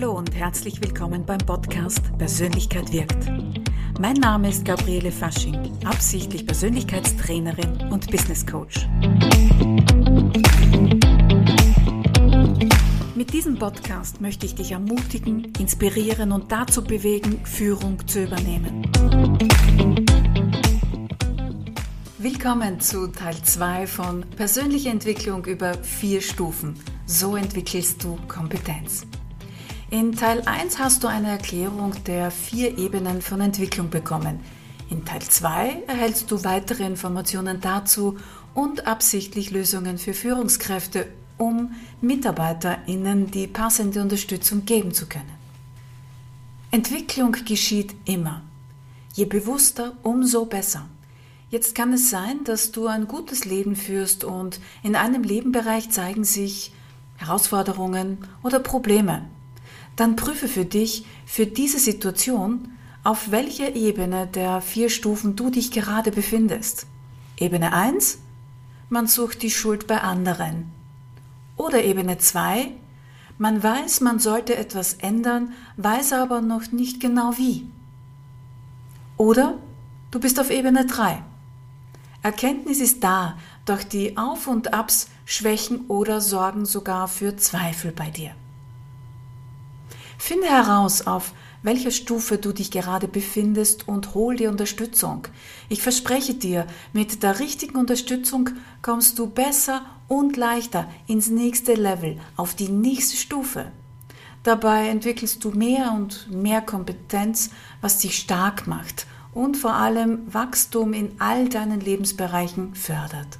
Hallo und herzlich willkommen beim Podcast Persönlichkeit wirkt. Mein Name ist Gabriele Fasching, absichtlich Persönlichkeitstrainerin und Business Coach. Mit diesem Podcast möchte ich dich ermutigen, inspirieren und dazu bewegen, Führung zu übernehmen. Willkommen zu Teil 2 von Persönliche Entwicklung über vier Stufen. So entwickelst du Kompetenz. In Teil 1 hast du eine Erklärung der vier Ebenen von Entwicklung bekommen. In Teil 2 erhältst du weitere Informationen dazu und absichtlich Lösungen für Führungskräfte, um MitarbeiterInnen die passende Unterstützung geben zu können. Entwicklung geschieht immer. Je bewusster, umso besser. Jetzt kann es sein, dass du ein gutes Leben führst und in einem Lebenbereich zeigen sich Herausforderungen oder Probleme dann prüfe für dich, für diese Situation, auf welcher Ebene der vier Stufen du dich gerade befindest. Ebene 1, man sucht die Schuld bei anderen. Oder Ebene 2, man weiß, man sollte etwas ändern, weiß aber noch nicht genau wie. Oder du bist auf Ebene 3. Erkenntnis ist da, doch die Auf und Abs schwächen oder sorgen sogar für Zweifel bei dir. Finde heraus, auf welcher Stufe du dich gerade befindest und hol dir Unterstützung. Ich verspreche dir, mit der richtigen Unterstützung kommst du besser und leichter ins nächste Level, auf die nächste Stufe. Dabei entwickelst du mehr und mehr Kompetenz, was dich stark macht und vor allem Wachstum in all deinen Lebensbereichen fördert.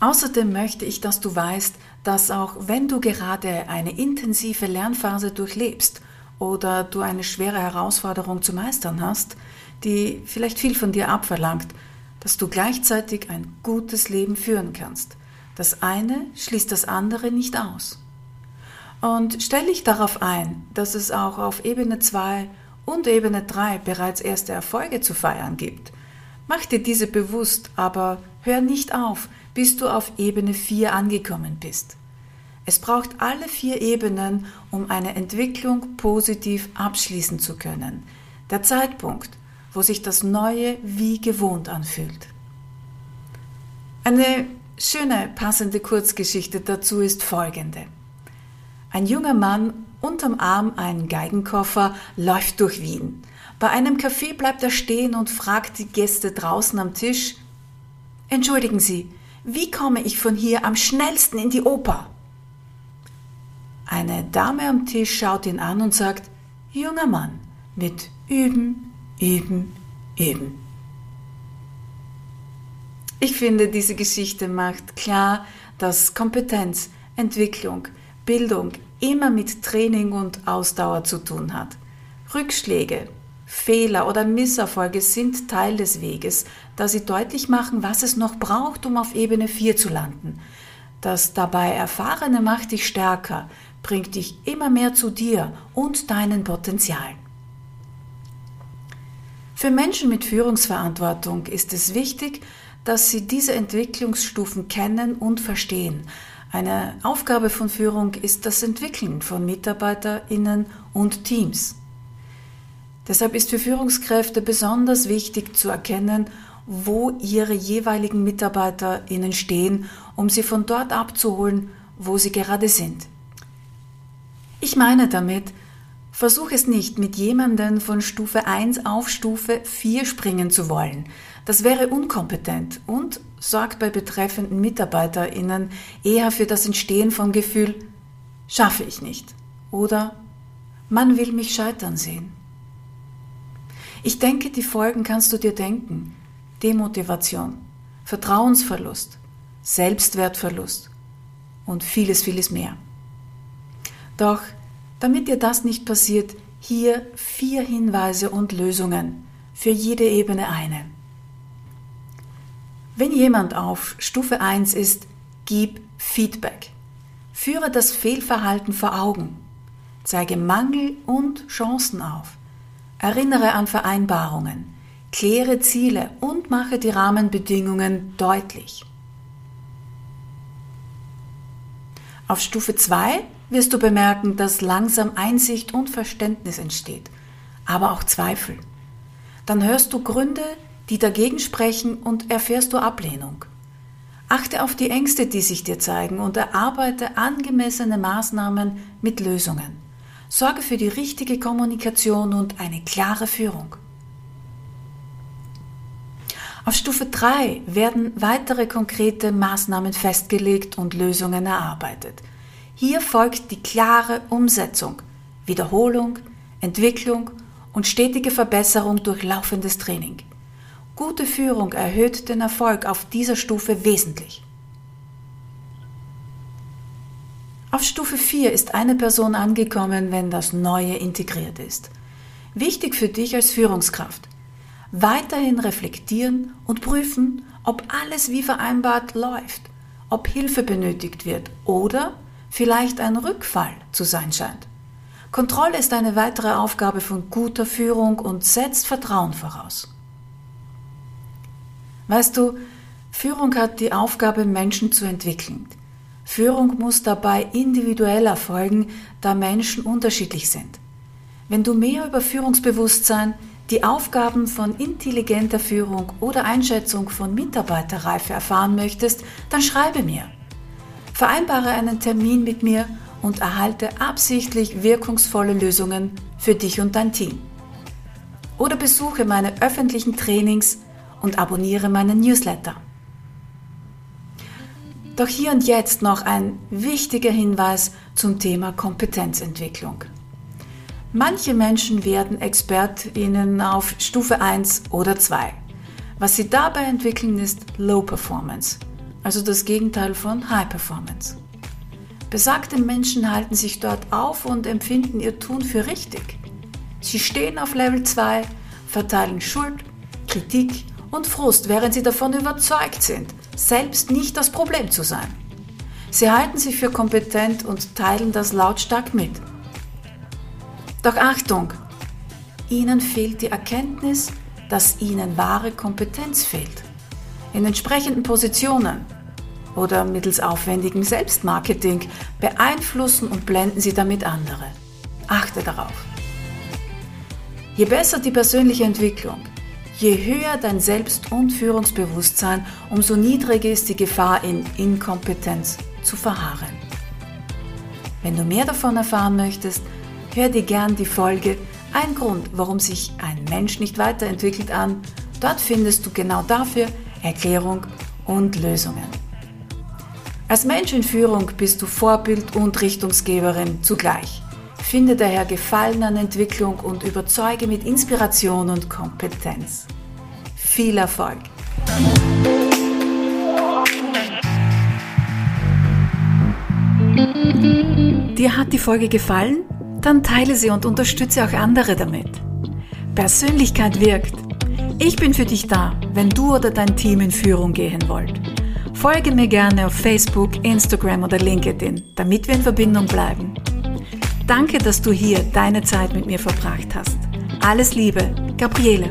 Außerdem möchte ich, dass du weißt, dass auch wenn du gerade eine intensive Lernphase durchlebst oder du eine schwere Herausforderung zu meistern hast, die vielleicht viel von dir abverlangt, dass du gleichzeitig ein gutes Leben führen kannst. Das eine schließt das andere nicht aus. Und stell dich darauf ein, dass es auch auf Ebene 2 und Ebene 3 bereits erste Erfolge zu feiern gibt. Mach dir diese bewusst, aber hör nicht auf, bis du auf Ebene 4 angekommen bist. Es braucht alle vier Ebenen, um eine Entwicklung positiv abschließen zu können. Der Zeitpunkt, wo sich das Neue wie gewohnt anfühlt. Eine schöne, passende Kurzgeschichte dazu ist folgende. Ein junger Mann unterm Arm einen Geigenkoffer läuft durch Wien. Bei einem Café bleibt er stehen und fragt die Gäste draußen am Tisch, Entschuldigen Sie, wie komme ich von hier am schnellsten in die Oper? Eine Dame am Tisch schaut ihn an und sagt, junger Mann, mit Üben, Üben, Üben. Ich finde, diese Geschichte macht klar, dass Kompetenz, Entwicklung, Bildung immer mit Training und Ausdauer zu tun hat. Rückschläge, Fehler oder Misserfolge sind Teil des Weges, da sie deutlich machen, was es noch braucht, um auf Ebene 4 zu landen. Das dabei Erfahrene macht dich stärker, bringt dich immer mehr zu dir und deinen Potenzialen. Für Menschen mit Führungsverantwortung ist es wichtig, dass sie diese Entwicklungsstufen kennen und verstehen. Eine Aufgabe von Führung ist das Entwickeln von Mitarbeiterinnen und Teams. Deshalb ist für Führungskräfte besonders wichtig zu erkennen, wo ihre jeweiligen MitarbeiterInnen stehen, um sie von dort abzuholen, wo sie gerade sind. Ich meine damit, versuch es nicht, mit jemandem von Stufe 1 auf Stufe 4 springen zu wollen. Das wäre unkompetent und sorgt bei betreffenden MitarbeiterInnen eher für das Entstehen vom Gefühl, schaffe ich nicht oder man will mich scheitern sehen. Ich denke, die Folgen kannst du dir denken. Demotivation, Vertrauensverlust, Selbstwertverlust und vieles, vieles mehr. Doch damit dir das nicht passiert, hier vier Hinweise und Lösungen, für jede Ebene eine. Wenn jemand auf Stufe 1 ist, gib Feedback. Führe das Fehlverhalten vor Augen. Zeige Mangel und Chancen auf. Erinnere an Vereinbarungen. Kläre Ziele und mache die Rahmenbedingungen deutlich. Auf Stufe 2 wirst du bemerken, dass langsam Einsicht und Verständnis entsteht, aber auch Zweifel. Dann hörst du Gründe, die dagegen sprechen und erfährst du Ablehnung. Achte auf die Ängste, die sich dir zeigen und erarbeite angemessene Maßnahmen mit Lösungen. Sorge für die richtige Kommunikation und eine klare Führung. Auf Stufe 3 werden weitere konkrete Maßnahmen festgelegt und Lösungen erarbeitet. Hier folgt die klare Umsetzung, Wiederholung, Entwicklung und stetige Verbesserung durch laufendes Training. Gute Führung erhöht den Erfolg auf dieser Stufe wesentlich. Auf Stufe 4 ist eine Person angekommen, wenn das Neue integriert ist. Wichtig für dich als Führungskraft. Weiterhin reflektieren und prüfen, ob alles wie vereinbart läuft, ob Hilfe benötigt wird oder vielleicht ein Rückfall zu sein scheint. Kontrolle ist eine weitere Aufgabe von guter Führung und setzt Vertrauen voraus. Weißt du, Führung hat die Aufgabe, Menschen zu entwickeln. Führung muss dabei individuell erfolgen, da Menschen unterschiedlich sind. Wenn du mehr über Führungsbewusstsein, die Aufgaben von intelligenter Führung oder Einschätzung von Mitarbeiterreife erfahren möchtest, dann schreibe mir. Vereinbare einen Termin mit mir und erhalte absichtlich wirkungsvolle Lösungen für dich und dein Team. Oder besuche meine öffentlichen Trainings und abonniere meinen Newsletter. Doch hier und jetzt noch ein wichtiger Hinweis zum Thema Kompetenzentwicklung. Manche Menschen werden ExpertInnen auf Stufe 1 oder 2. Was sie dabei entwickeln, ist Low Performance, also das Gegenteil von High Performance. Besagte Menschen halten sich dort auf und empfinden ihr Tun für richtig. Sie stehen auf Level 2, verteilen Schuld, Kritik und Frust, während sie davon überzeugt sind, selbst nicht das Problem zu sein. Sie halten sich für kompetent und teilen das lautstark mit. Doch Achtung, ihnen fehlt die Erkenntnis, dass ihnen wahre Kompetenz fehlt. In entsprechenden Positionen oder mittels aufwendigem Selbstmarketing beeinflussen und blenden sie damit andere. Achte darauf. Je besser die persönliche Entwicklung, Je höher dein Selbst- und Führungsbewusstsein, umso niedriger ist die Gefahr, in Inkompetenz zu verharren. Wenn du mehr davon erfahren möchtest, hör dir gern die Folge Ein Grund, warum sich ein Mensch nicht weiterentwickelt an. Dort findest du genau dafür Erklärung und Lösungen. Als Mensch in Führung bist du Vorbild und Richtungsgeberin zugleich. Finde daher Gefallen an Entwicklung und überzeuge mit Inspiration und Kompetenz. Viel Erfolg! Dir hat die Folge gefallen? Dann teile sie und unterstütze auch andere damit. Persönlichkeit wirkt. Ich bin für dich da, wenn du oder dein Team in Führung gehen wollt. Folge mir gerne auf Facebook, Instagram oder LinkedIn, damit wir in Verbindung bleiben. Danke, dass du hier deine Zeit mit mir verbracht hast. Alles Liebe, Gabriele.